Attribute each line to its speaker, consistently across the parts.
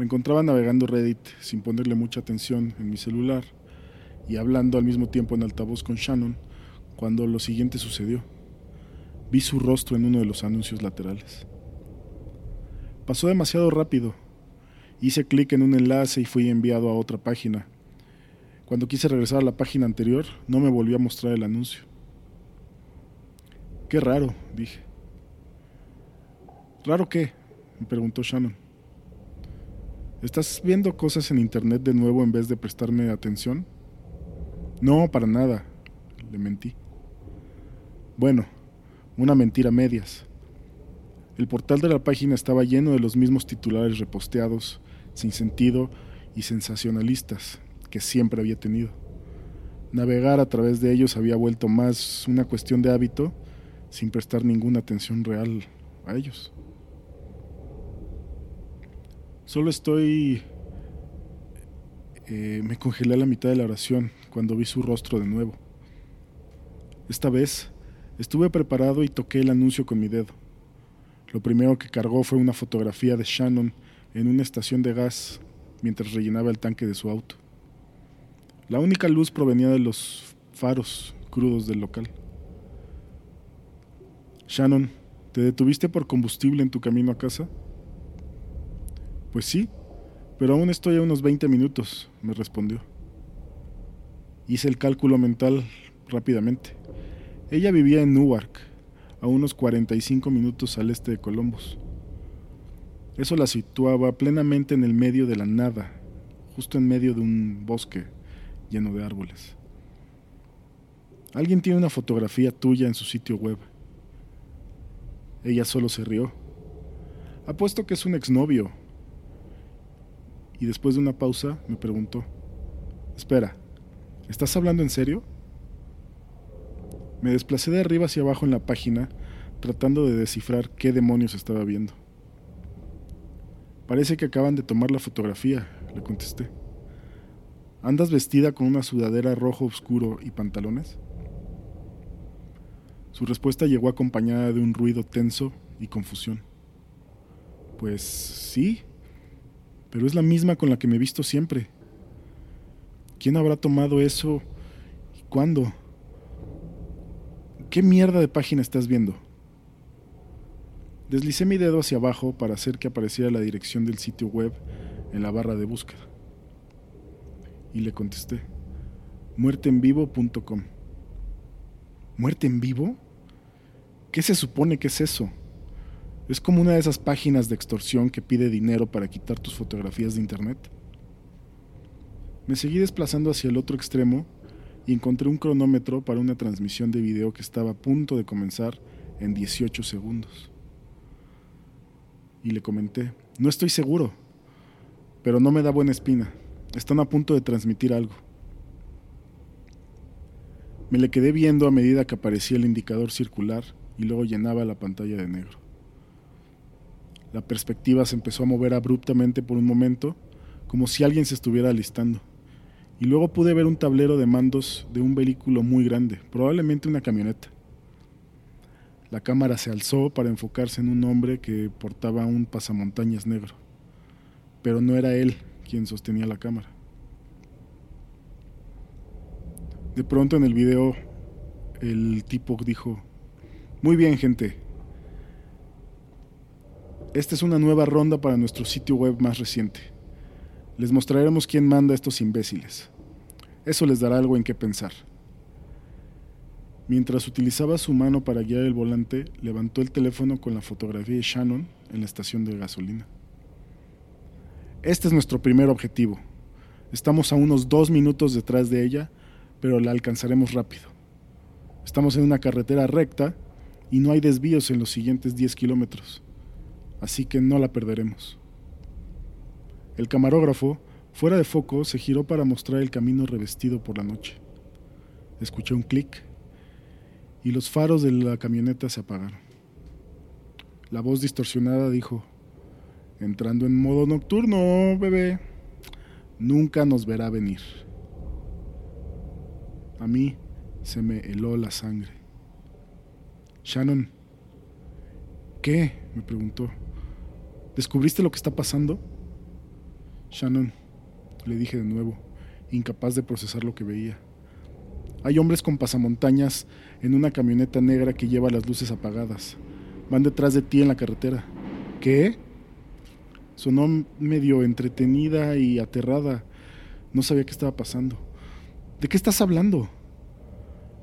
Speaker 1: Me encontraba navegando Reddit sin ponerle mucha atención en mi celular y hablando al mismo tiempo en altavoz con Shannon cuando lo siguiente sucedió. Vi su rostro en uno de los anuncios laterales. Pasó demasiado rápido. Hice clic en un enlace y fui enviado a otra página. Cuando quise regresar a la página anterior, no me volvió a mostrar el anuncio. Qué raro, dije. ¿Raro qué? me preguntó Shannon. ¿Estás viendo cosas en internet de nuevo en vez de prestarme atención? No, para nada, le mentí. Bueno, una mentira medias. El portal de la página estaba lleno de los mismos titulares reposteados, sin sentido y sensacionalistas que siempre había tenido. Navegar a través de ellos había vuelto más una cuestión de hábito sin prestar ninguna atención real a ellos. Solo estoy... Eh, me congelé a la mitad de la oración cuando vi su rostro de nuevo. Esta vez estuve preparado y toqué el anuncio con mi dedo. Lo primero que cargó fue una fotografía de Shannon en una estación de gas mientras rellenaba el tanque de su auto. La única luz provenía de los faros crudos del local. Shannon, ¿te detuviste por combustible en tu camino a casa? Pues sí, pero aún estoy a unos 20 minutos, me respondió. Hice el cálculo mental rápidamente. Ella vivía en Newark, a unos 45 minutos al este de Columbus. Eso la situaba plenamente en el medio de la nada, justo en medio de un bosque lleno de árboles. Alguien tiene una fotografía tuya en su sitio web. Ella solo se rió. Apuesto que es un exnovio, y después de una pausa me preguntó, espera, ¿estás hablando en serio? Me desplacé de arriba hacia abajo en la página tratando de descifrar qué demonios estaba viendo. Parece que acaban de tomar la fotografía, le contesté. ¿Andas vestida con una sudadera rojo oscuro y pantalones? Su respuesta llegó acompañada de un ruido tenso y confusión. Pues sí, pero es la misma con la que me he visto siempre. ¿Quién habrá tomado eso y cuándo? ¿Qué mierda de página estás viendo? Deslicé mi dedo hacia abajo para hacer que apareciera la dirección del sitio web en la barra de búsqueda. Y le contesté, muerteenvivo.com. ¿Muerte en vivo? ¿Qué se supone que es eso? Es como una de esas páginas de extorsión que pide dinero para quitar tus fotografías de internet. Me seguí desplazando hacia el otro extremo y encontré un cronómetro para una transmisión de video que estaba a punto de comenzar en 18 segundos. Y le comenté, no estoy seguro, pero no me da buena espina. Están a punto de transmitir algo. Me le quedé viendo a medida que aparecía el indicador circular y luego llenaba la pantalla de negro. La perspectiva se empezó a mover abruptamente por un momento, como si alguien se estuviera alistando. Y luego pude ver un tablero de mandos de un vehículo muy grande, probablemente una camioneta. La cámara se alzó para enfocarse en un hombre que portaba un pasamontañas negro, pero no era él quien sostenía la cámara. De pronto en el video el tipo dijo, muy bien gente, esta es una nueva ronda para nuestro sitio web más reciente. Les mostraremos quién manda a estos imbéciles. Eso les dará algo en qué pensar. Mientras utilizaba su mano para guiar el volante, levantó el teléfono con la fotografía de Shannon en la estación de gasolina. Este es nuestro primer objetivo. Estamos a unos dos minutos detrás de ella, pero la alcanzaremos rápido. Estamos en una carretera recta y no hay desvíos en los siguientes 10 kilómetros así que no la perderemos. El camarógrafo, fuera de foco, se giró para mostrar el camino revestido por la noche. Escuché un clic y los faros de la camioneta se apagaron. La voz distorsionada dijo, entrando en modo nocturno, bebé, nunca nos verá venir. A mí se me heló la sangre. Shannon, ¿qué? me preguntó. ¿Descubriste lo que está pasando? Shannon, le dije de nuevo, incapaz de procesar lo que veía. Hay hombres con pasamontañas en una camioneta negra que lleva las luces apagadas. Van detrás de ti en la carretera. ¿Qué? Sonó medio entretenida y aterrada. No sabía qué estaba pasando. ¿De qué estás hablando?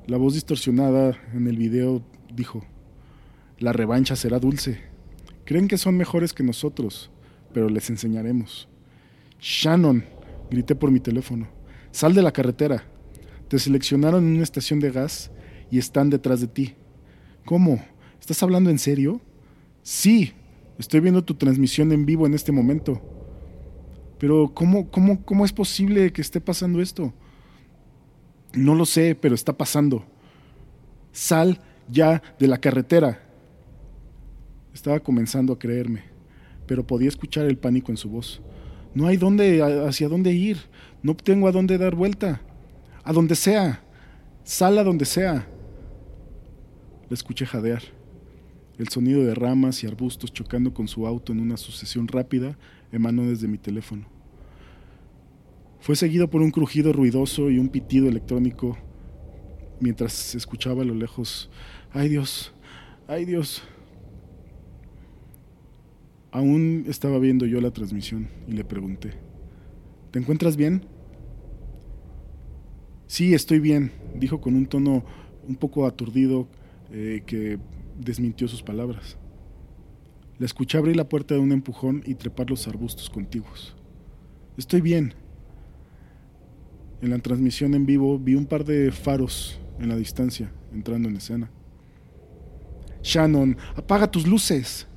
Speaker 1: La voz distorsionada en el video dijo, la revancha será dulce. Creen que son mejores que nosotros, pero les enseñaremos. Shannon, grité por mi teléfono, sal de la carretera. Te seleccionaron en una estación de gas y están detrás de ti. ¿Cómo? ¿Estás hablando en serio? Sí, estoy viendo tu transmisión en vivo en este momento. Pero ¿cómo, cómo, cómo es posible que esté pasando esto? No lo sé, pero está pasando. Sal ya de la carretera. Estaba comenzando a creerme, pero podía escuchar el pánico en su voz. No hay dónde, hacia dónde ir. No tengo a dónde dar vuelta. A donde sea. Sal a donde sea. Le escuché jadear. El sonido de ramas y arbustos chocando con su auto en una sucesión rápida emanó desde mi teléfono. Fue seguido por un crujido ruidoso y un pitido electrónico mientras escuchaba a lo lejos, ¡ay Dios! ¡ay Dios! Aún estaba viendo yo la transmisión y le pregunté, ¿te encuentras bien? Sí, estoy bien, dijo con un tono un poco aturdido eh, que desmintió sus palabras. La escuché abrir la puerta de un empujón y trepar los arbustos contiguos. Estoy bien. En la transmisión en vivo vi un par de faros en la distancia entrando en escena. Shannon, apaga tus luces.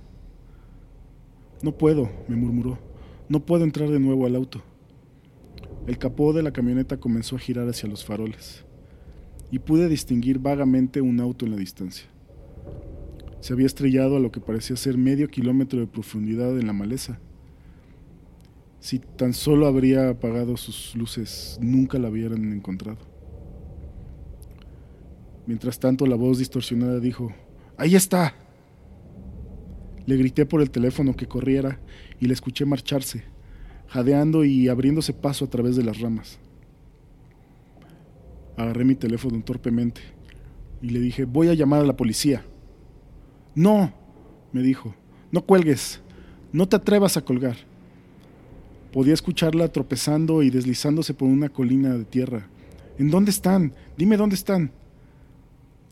Speaker 1: No puedo, me murmuró. No puedo entrar de nuevo al auto. El capó de la camioneta comenzó a girar hacia los faroles y pude distinguir vagamente un auto en la distancia. Se había estrellado a lo que parecía ser medio kilómetro de profundidad en la maleza. Si tan solo habría apagado sus luces, nunca la hubieran encontrado. Mientras tanto, la voz distorsionada dijo, ¡Ahí está! Le grité por el teléfono que corriera y le escuché marcharse, jadeando y abriéndose paso a través de las ramas. Agarré mi teléfono torpemente y le dije, voy a llamar a la policía. No, me dijo, no cuelgues, no te atrevas a colgar. Podía escucharla tropezando y deslizándose por una colina de tierra. ¿En dónde están? Dime dónde están.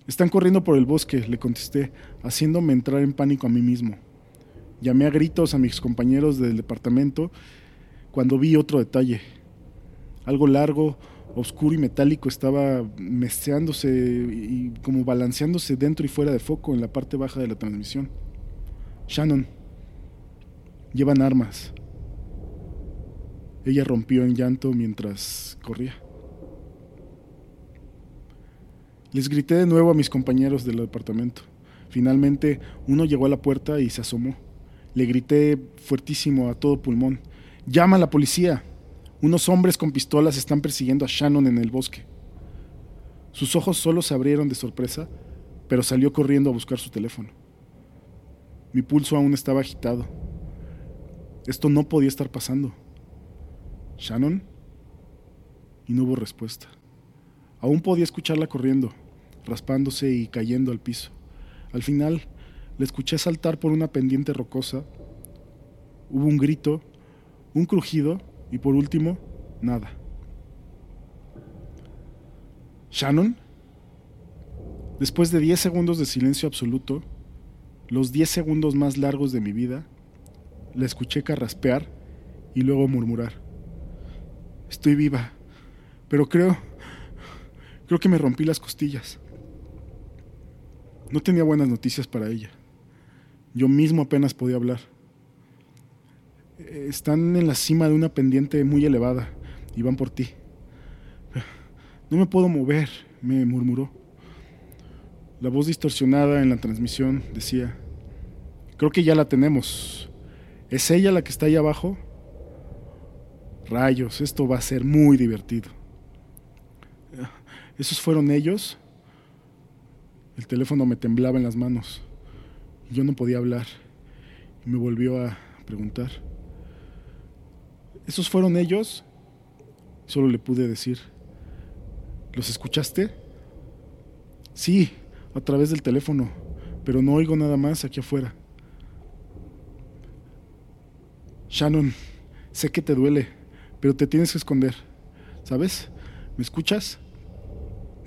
Speaker 1: Están corriendo por el bosque, le contesté, haciéndome entrar en pánico a mí mismo. Llamé a gritos a mis compañeros del departamento cuando vi otro detalle. Algo largo, oscuro y metálico estaba meceándose y como balanceándose dentro y fuera de foco en la parte baja de la transmisión. Shannon, llevan armas. Ella rompió en llanto mientras corría. Les grité de nuevo a mis compañeros del departamento. Finalmente, uno llegó a la puerta y se asomó. Le grité fuertísimo a todo pulmón. Llama a la policía. Unos hombres con pistolas están persiguiendo a Shannon en el bosque. Sus ojos solo se abrieron de sorpresa, pero salió corriendo a buscar su teléfono. Mi pulso aún estaba agitado. Esto no podía estar pasando. ¿Shannon? Y no hubo respuesta. Aún podía escucharla corriendo, raspándose y cayendo al piso. Al final, le escuché saltar por una pendiente rocosa. Hubo un grito, un crujido y por último, nada. ¿Shannon? Después de 10 segundos de silencio absoluto, los 10 segundos más largos de mi vida, la escuché carraspear y luego murmurar. Estoy viva, pero creo Creo que me rompí las costillas. No tenía buenas noticias para ella. Yo mismo apenas podía hablar. Están en la cima de una pendiente muy elevada y van por ti. No me puedo mover, me murmuró. La voz distorsionada en la transmisión decía, creo que ya la tenemos. ¿Es ella la que está ahí abajo? Rayos, esto va a ser muy divertido. ¿Esos fueron ellos? El teléfono me temblaba en las manos. Yo no podía hablar. Y me volvió a preguntar. ¿Esos fueron ellos? Solo le pude decir. ¿Los escuchaste? Sí, a través del teléfono, pero no oigo nada más aquí afuera. Shannon, sé que te duele, pero te tienes que esconder. ¿Sabes? ¿Me escuchas?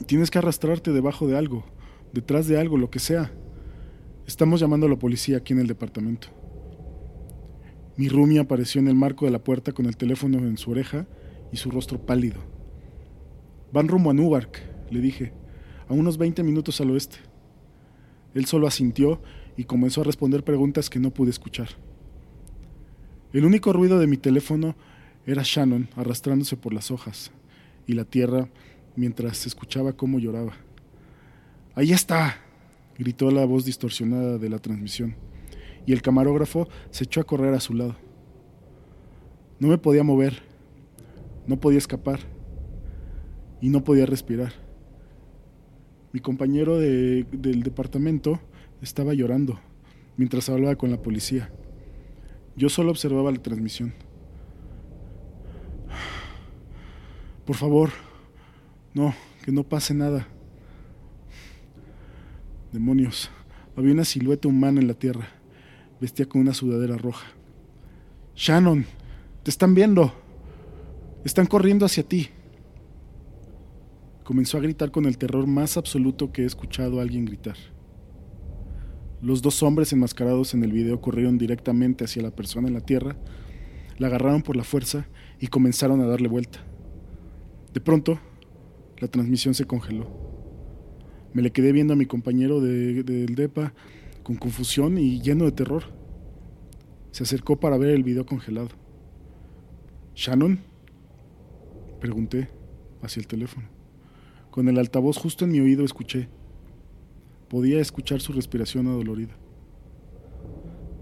Speaker 1: Tienes que arrastrarte debajo de algo, detrás de algo, lo que sea. Estamos llamando a la policía aquí en el departamento. Mi Rumi apareció en el marco de la puerta con el teléfono en su oreja y su rostro pálido. Van rumbo a Newark, le dije, a unos 20 minutos al oeste. Él solo asintió y comenzó a responder preguntas que no pude escuchar. El único ruido de mi teléfono era Shannon arrastrándose por las hojas y la tierra mientras escuchaba cómo lloraba. Ahí está, gritó la voz distorsionada de la transmisión, y el camarógrafo se echó a correr a su lado. No me podía mover, no podía escapar y no podía respirar. Mi compañero del departamento estaba llorando mientras hablaba con la policía. Yo solo observaba la transmisión. Por favor, no, que no pase nada. Demonios, había una silueta humana en la tierra. Vestía con una sudadera roja. Shannon, te están viendo. Están corriendo hacia ti. Comenzó a gritar con el terror más absoluto que he escuchado a alguien gritar. Los dos hombres enmascarados en el video corrieron directamente hacia la persona en la tierra, la agarraron por la fuerza y comenzaron a darle vuelta. De pronto, la transmisión se congeló. Me le quedé viendo a mi compañero del DEPA con confusión y lleno de terror. Se acercó para ver el video congelado. ¿Shannon? Pregunté hacia el teléfono. Con el altavoz justo en mi oído escuché. Podía escuchar su respiración adolorida.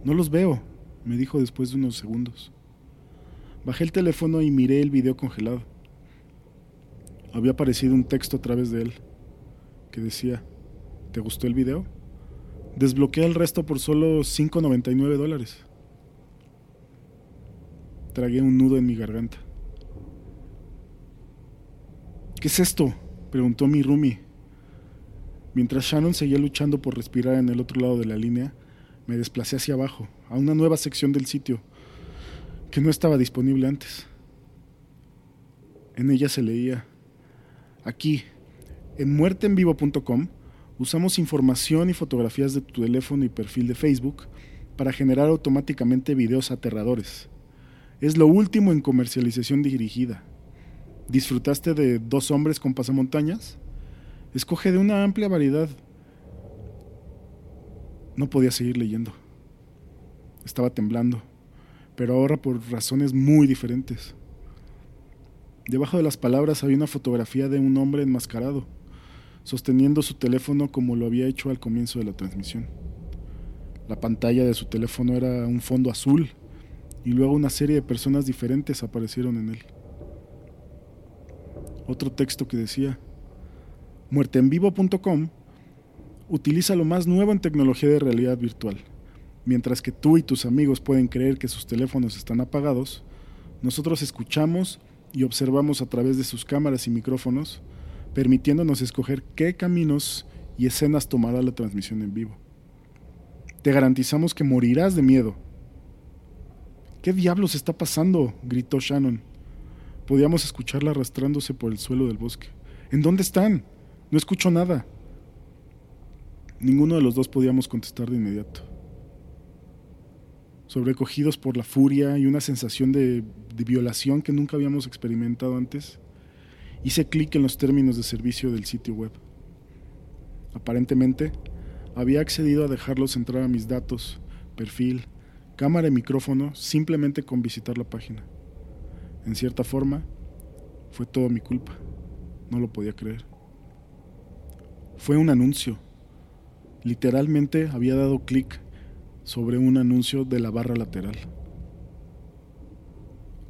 Speaker 1: No los veo, me dijo después de unos segundos. Bajé el teléfono y miré el video congelado. Había aparecido un texto a través de él que decía, ¿te gustó el video? Desbloquea el resto por solo 5.99 dólares. Tragué un nudo en mi garganta. ¿Qué es esto? preguntó mi Rumi, Mientras Shannon seguía luchando por respirar en el otro lado de la línea, me desplacé hacia abajo, a una nueva sección del sitio, que no estaba disponible antes. En ella se leía, aquí, en muerteenvivo.com, usamos información y fotografías de tu teléfono y perfil de Facebook para generar automáticamente videos aterradores. Es lo último en comercialización dirigida. ¿Disfrutaste de dos hombres con pasamontañas? Escoge de una amplia variedad. No podía seguir leyendo. Estaba temblando, pero ahora por razones muy diferentes. Debajo de las palabras había una fotografía de un hombre enmascarado, sosteniendo su teléfono como lo había hecho al comienzo de la transmisión. La pantalla de su teléfono era un fondo azul y luego una serie de personas diferentes aparecieron en él. Otro texto que decía, muerteenvivo.com utiliza lo más nuevo en tecnología de realidad virtual. Mientras que tú y tus amigos pueden creer que sus teléfonos están apagados, nosotros escuchamos y observamos a través de sus cámaras y micrófonos, permitiéndonos escoger qué caminos y escenas tomará la transmisión en vivo. Te garantizamos que morirás de miedo. ¿Qué diablos está pasando? gritó Shannon. Podíamos escucharla arrastrándose por el suelo del bosque. ¿En dónde están? No escucho nada. Ninguno de los dos podíamos contestar de inmediato. Sobrecogidos por la furia y una sensación de, violación que nunca habíamos experimentado antes, hice clic en los términos de servicio del sitio web. Aparentemente, había accedido a dejarlos entrar a mis datos, perfil, cámara y micrófono simplemente con visitar la página. En cierta forma, fue todo mi culpa. No lo podía creer. Fue un anuncio. Literalmente había dado clic sobre un anuncio de la barra lateral.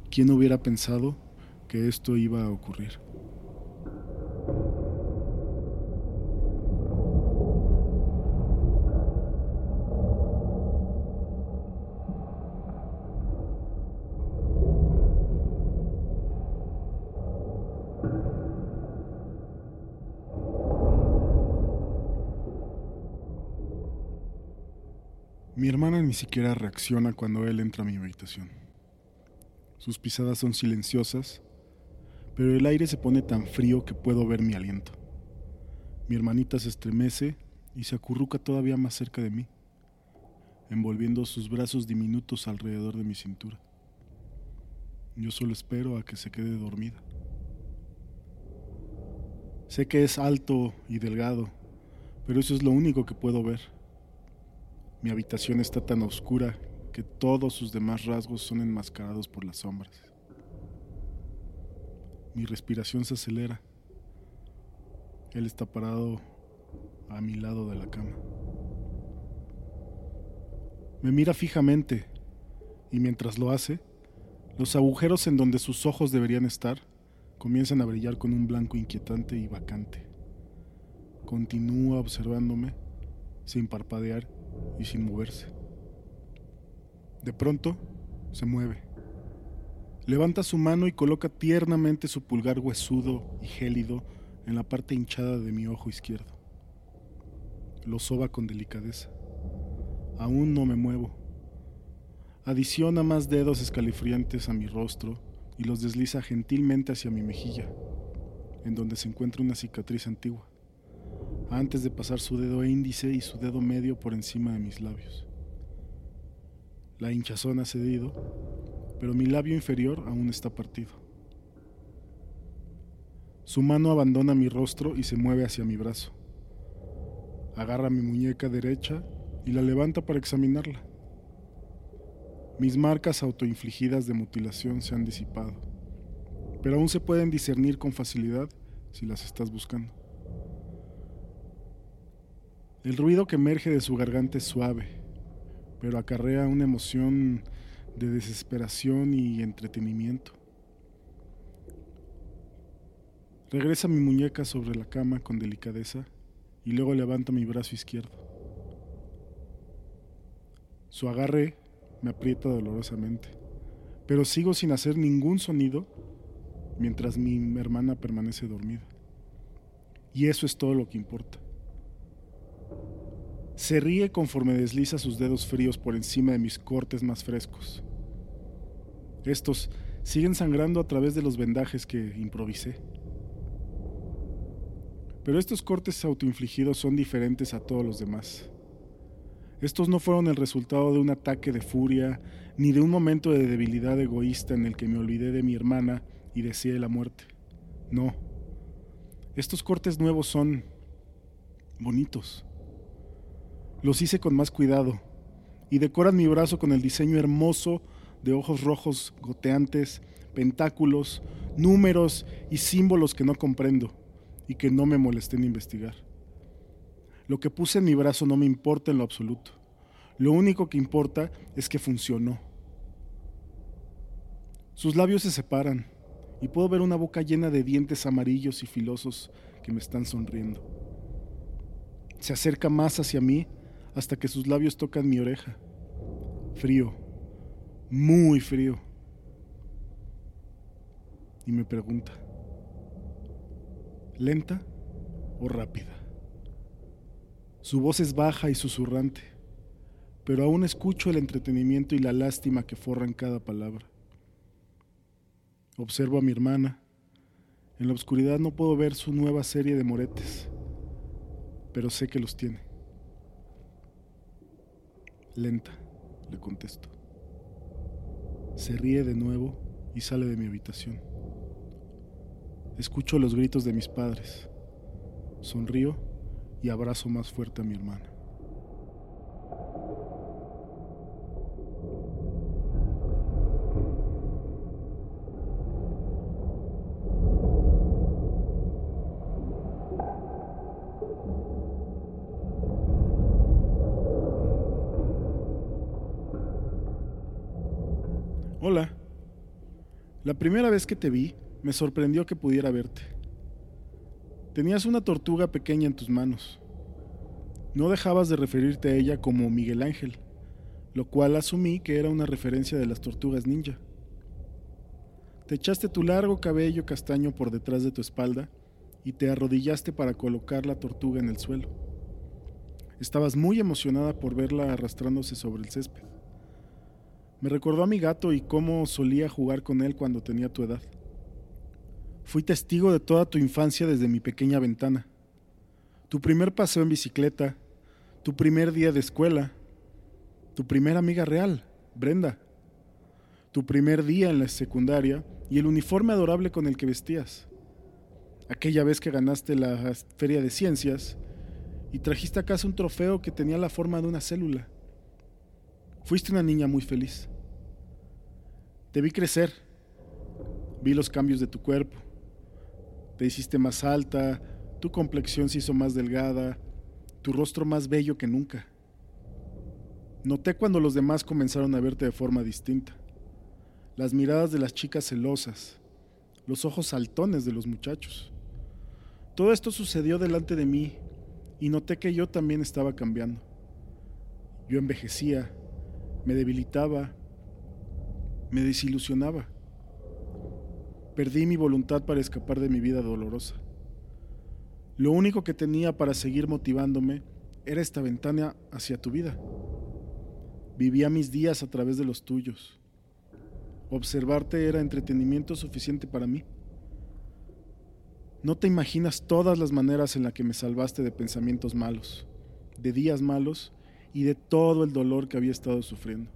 Speaker 1: ¿Quién hubiera pensado que esto iba a ocurrir? Mi hermana ni siquiera reacciona cuando él entra a mi habitación. Sus pisadas son silenciosas, pero el aire se pone tan frío que puedo ver mi aliento. Mi hermanita se estremece y se acurruca todavía más cerca de mí, envolviendo sus brazos diminutos alrededor de mi cintura. Yo solo espero a que se quede dormida. Sé que es alto y delgado, pero eso es lo único que puedo ver. Mi habitación está tan oscura que todos sus demás rasgos son enmascarados por las sombras. Mi respiración se acelera. Él está parado a mi lado de la cama. Me mira fijamente y mientras lo hace, los agujeros en donde sus ojos deberían estar comienzan a brillar con un blanco inquietante y vacante. Continúa observándome sin parpadear y sin moverse. De pronto, se mueve. Levanta su mano y coloca tiernamente su pulgar huesudo y gélido en la parte hinchada de mi ojo izquierdo. Lo soba con delicadeza. Aún no me muevo. Adiciona más dedos escalofriantes a mi rostro y los desliza gentilmente hacia mi mejilla, en donde se encuentra una cicatriz antigua antes de pasar su dedo índice y su dedo medio por encima de mis labios. La hinchazón ha cedido, pero mi labio inferior aún está partido. Su mano abandona mi rostro y se mueve hacia mi brazo. Agarra mi muñeca derecha y la levanta para examinarla. Mis marcas autoinfligidas de mutilación se han disipado, pero aún se pueden discernir con facilidad si las estás buscando. El ruido que emerge de su garganta es suave, pero acarrea una emoción de desesperación y entretenimiento. Regresa mi muñeca sobre la cama con delicadeza y luego levanta mi brazo izquierdo. Su agarre me aprieta dolorosamente, pero sigo sin hacer ningún sonido mientras mi hermana permanece dormida. Y eso es todo lo que importa. Se ríe conforme desliza sus dedos fríos por encima de mis cortes más frescos. Estos siguen sangrando a través de los vendajes que improvisé. Pero estos cortes autoinfligidos son diferentes a todos los demás. Estos no fueron el resultado de un ataque de furia ni de un momento de debilidad egoísta en el que me olvidé de mi hermana y deseé la muerte. No. Estos cortes nuevos son bonitos. Los hice con más cuidado y decoran mi brazo con el diseño hermoso de ojos rojos goteantes, pentáculos, números y símbolos que no comprendo y que no me molesté en investigar. Lo que puse en mi brazo no me importa en lo absoluto. Lo único que importa es que funcionó. Sus labios se separan y puedo ver una boca llena de dientes amarillos y filosos que me están sonriendo. Se acerca más hacia mí hasta que sus labios tocan mi oreja. Frío, muy frío. Y me pregunta, ¿lenta o rápida? Su voz es baja y susurrante, pero aún escucho el entretenimiento y la lástima que forran cada palabra. Observo a mi hermana. En la oscuridad no puedo ver su nueva serie de moretes, pero sé que los tiene. Lenta, le contesto. Se ríe de nuevo y sale de mi habitación. Escucho los gritos de mis padres. Sonrío y abrazo más fuerte a mi hermana. Hola. La primera vez que te vi, me sorprendió que pudiera verte. Tenías una tortuga pequeña en tus manos. No dejabas de referirte a ella como Miguel Ángel, lo cual asumí que era una referencia de las tortugas ninja. Te echaste tu largo cabello castaño por detrás de tu espalda y te arrodillaste para colocar la tortuga en el suelo. Estabas muy emocionada por verla arrastrándose sobre el césped. Me recordó a mi gato y cómo solía jugar con él cuando tenía tu edad. Fui testigo de toda tu infancia desde mi pequeña ventana. Tu primer paseo en bicicleta, tu primer día de escuela, tu primera amiga real, Brenda, tu primer día en la secundaria y el uniforme adorable con el que vestías. Aquella vez que ganaste la feria de ciencias y trajiste a casa un trofeo que tenía la forma de una célula. Fuiste una niña muy feliz. Te vi crecer, vi los cambios de tu cuerpo. Te hiciste más alta, tu complexión se hizo más delgada, tu rostro más bello que nunca. Noté cuando los demás comenzaron a verte de forma distinta. Las miradas de las chicas celosas, los ojos saltones de los muchachos. Todo esto sucedió delante de mí y noté que yo también estaba cambiando. Yo envejecía, me debilitaba, me desilusionaba. Perdí mi voluntad para escapar de mi vida dolorosa. Lo único que tenía para seguir motivándome era esta ventana hacia tu vida. Vivía mis días a través de los tuyos. Observarte era entretenimiento suficiente para mí. No te imaginas todas las maneras en las que me salvaste de pensamientos malos, de días malos y de todo el dolor que había estado sufriendo.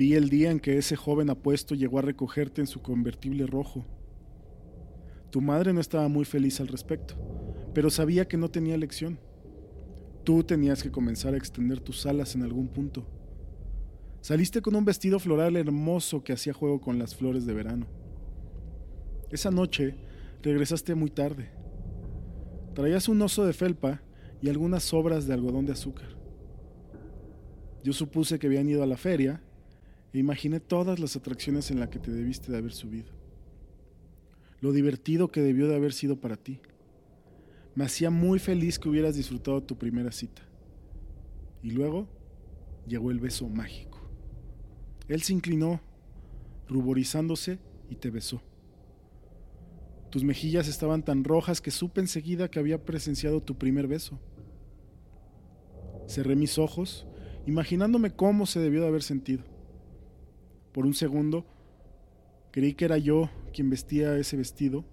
Speaker 1: Vi el día en que ese joven apuesto llegó a recogerte en su convertible rojo. Tu madre no estaba muy feliz al respecto, pero sabía que no tenía elección. Tú tenías que comenzar a extender tus alas en algún punto Saliste con un vestido floral hermoso que hacía juego con las flores de verano. Esa noche regresaste muy tarde. Traías un oso de felpa y algunas sobras de algodón de azúcar. Yo supuse que habían ido a la feria e imaginé todas las atracciones en las que te debiste de haber subido. Lo divertido que debió de haber sido para ti. Me hacía muy feliz que hubieras disfrutado tu primera cita. Y luego llegó el beso mágico. Él se inclinó, ruborizándose, y te besó. Tus mejillas estaban tan rojas que supe enseguida que había presenciado tu primer beso. Cerré mis ojos, imaginándome cómo se debió de haber sentido. Por un segundo, creí que era yo quien vestía ese vestido,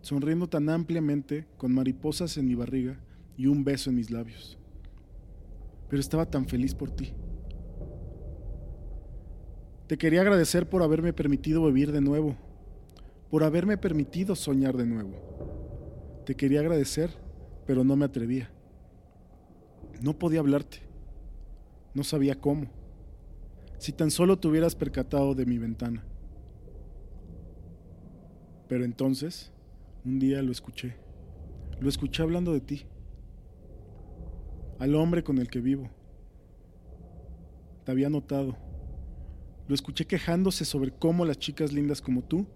Speaker 1: sonriendo tan ampliamente, con mariposas en mi barriga y un beso en mis labios. Pero estaba tan feliz por ti. Te quería agradecer por haberme permitido vivir de nuevo, por haberme permitido soñar de nuevo. Te quería agradecer, pero no me atrevía. No podía hablarte. No sabía cómo. Si tan solo te hubieras percatado de mi ventana. Pero entonces, un día lo escuché. Lo escuché hablando de ti. Al hombre con el que vivo. Te había notado lo escuché quejándose sobre cómo las chicas lindas como tú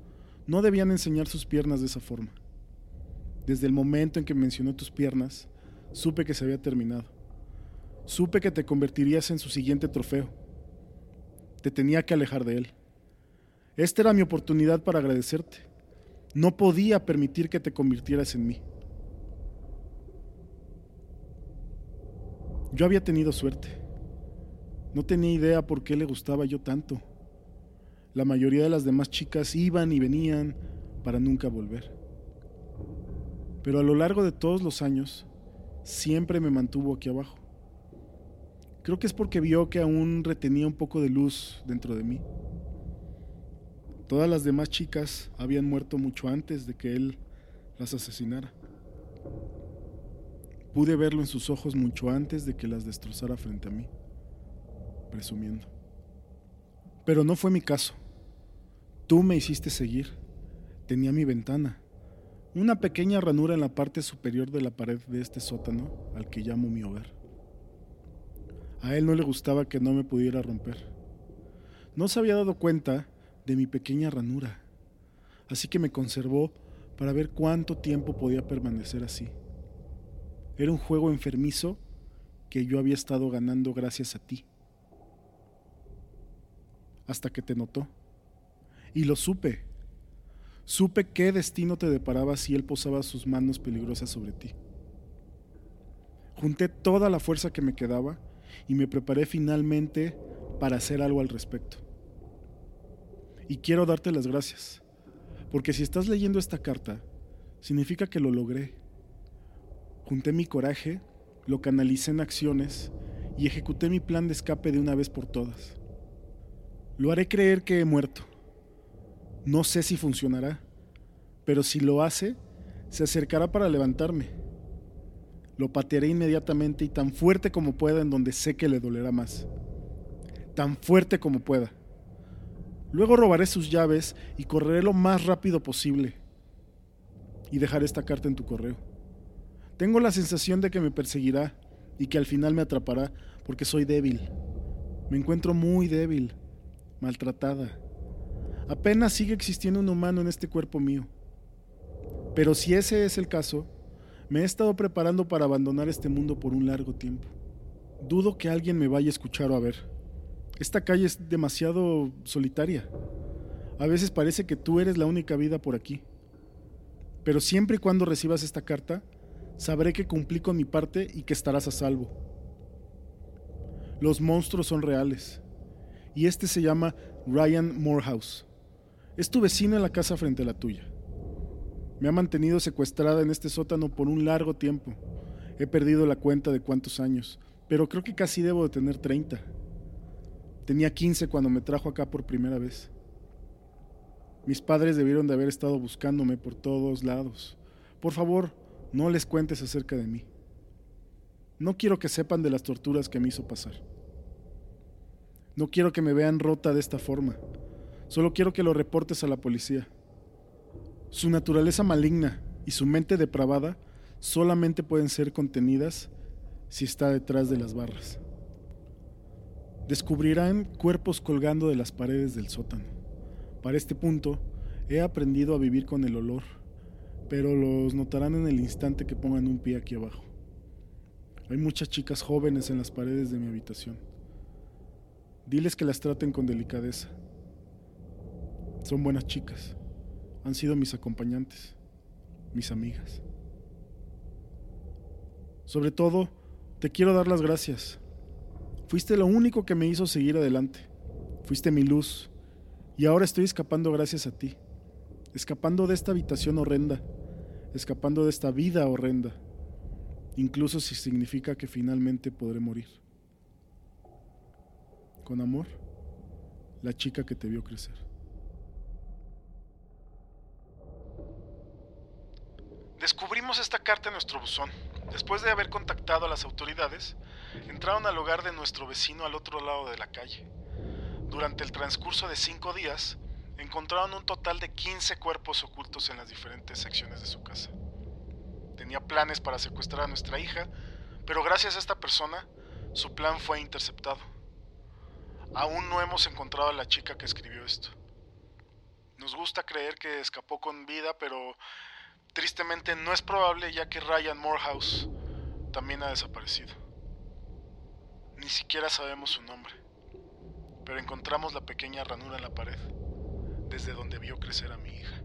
Speaker 1: no debían enseñar sus piernas de esa forma. Desde el momento en que mencionó tus piernas, supe que se había terminado. Supe que te convertirías en su siguiente trofeo. Te tenía que alejar de él. Esta era mi oportunidad para agradecerte. No podía permitir que te convirtieras en mí. Yo había tenido suerte. No tenía idea por qué le gustaba yo tanto. La mayoría de las demás chicas iban y venían para nunca volver. Pero a lo largo de todos los años, siempre me mantuvo aquí abajo. Creo que es porque vio que aún retenía un poco de luz dentro de mí. Todas las demás chicas habían muerto mucho antes de que él las asesinara. Pude verlo en sus ojos mucho antes de que las destrozara frente a mí presumiendo. Pero no fue mi caso. Tú me hiciste seguir. Tenía mi ventana, una pequeña ranura en la parte superior de la pared de este sótano al que llamo mi hogar. A él no le gustaba que no me pudiera romper. No se había dado cuenta de mi pequeña ranura, así que me conservó para ver cuánto tiempo podía permanecer así. Era un juego enfermizo que yo había estado ganando gracias a ti hasta que te notó. Y lo supe. Supe qué destino te deparaba si él posaba sus manos peligrosas sobre ti. Junté toda la fuerza que me quedaba y me preparé finalmente para hacer algo al respecto. Y quiero darte las gracias, porque si estás leyendo esta carta, significa que lo logré. Junté mi coraje, lo canalicé en acciones y ejecuté mi plan de escape de una vez por todas. Lo haré creer que he muerto. No sé si funcionará, pero si lo hace, se acercará para levantarme. Lo patearé inmediatamente y tan fuerte como pueda en donde sé que le dolerá más. Tan fuerte como pueda. Luego robaré sus llaves y correré lo más rápido posible. Y dejaré esta carta en tu correo. Tengo la sensación de que me perseguirá y que al final me atrapará porque soy débil. Me encuentro muy débil maltratada. Apenas sigue existiendo un humano en este cuerpo mío. Pero si ese es el caso, me he estado preparando para abandonar este mundo por un largo tiempo. Dudo que alguien me vaya a escuchar o a ver. Esta calle es demasiado solitaria. A veces parece que tú eres la única vida por aquí. Pero siempre y cuando recibas esta carta, sabré que cumplí con mi parte y que estarás a salvo. Los monstruos son reales y este se llama Ryan Morehouse. Es tu vecino en la casa frente a la tuya. Me ha mantenido secuestrada en este sótano por un largo tiempo. He perdido la cuenta de cuántos años, pero creo que casi debo de tener 30. Tenía 15 cuando me trajo acá por primera vez. Mis padres debieron de haber estado buscándome por todos lados. Por favor, no les cuentes acerca de mí. No quiero que sepan de las torturas que me hizo pasar. No quiero que me vean rota de esta forma. Solo quiero que lo reportes a la policía. Su naturaleza maligna y su mente depravada solamente pueden ser contenidas si está detrás de las barras. Descubrirán cuerpos colgando de las paredes del sótano. Para este punto, he aprendido a vivir con el olor, pero los notarán en el instante que pongan un pie aquí abajo. Hay muchas chicas jóvenes en las paredes de mi habitación. Diles que las traten con delicadeza. Son buenas chicas. Han sido mis acompañantes, mis amigas. Sobre todo, te quiero dar las gracias. Fuiste lo único que me hizo seguir adelante. Fuiste mi luz. Y ahora estoy escapando gracias a ti. Escapando de esta habitación horrenda. Escapando de esta vida horrenda. Incluso si significa que finalmente podré morir. Con amor, la chica que te vio crecer. Esta carta en nuestro buzón. Después de haber contactado a las autoridades, entraron al hogar de nuestro vecino al otro lado de la calle. Durante el transcurso de cinco días, encontraron un total de 15 cuerpos ocultos en las diferentes secciones de su casa. Tenía planes para secuestrar a nuestra hija, pero gracias a esta persona, su plan fue interceptado. Aún no hemos encontrado a la chica que escribió esto. Nos gusta creer que escapó con vida, pero tristemente no es probable ya que Ryan Morehouse también ha desaparecido. Ni siquiera sabemos su nombre, pero encontramos la pequeña ranura en la pared, desde donde vio crecer a mi hija.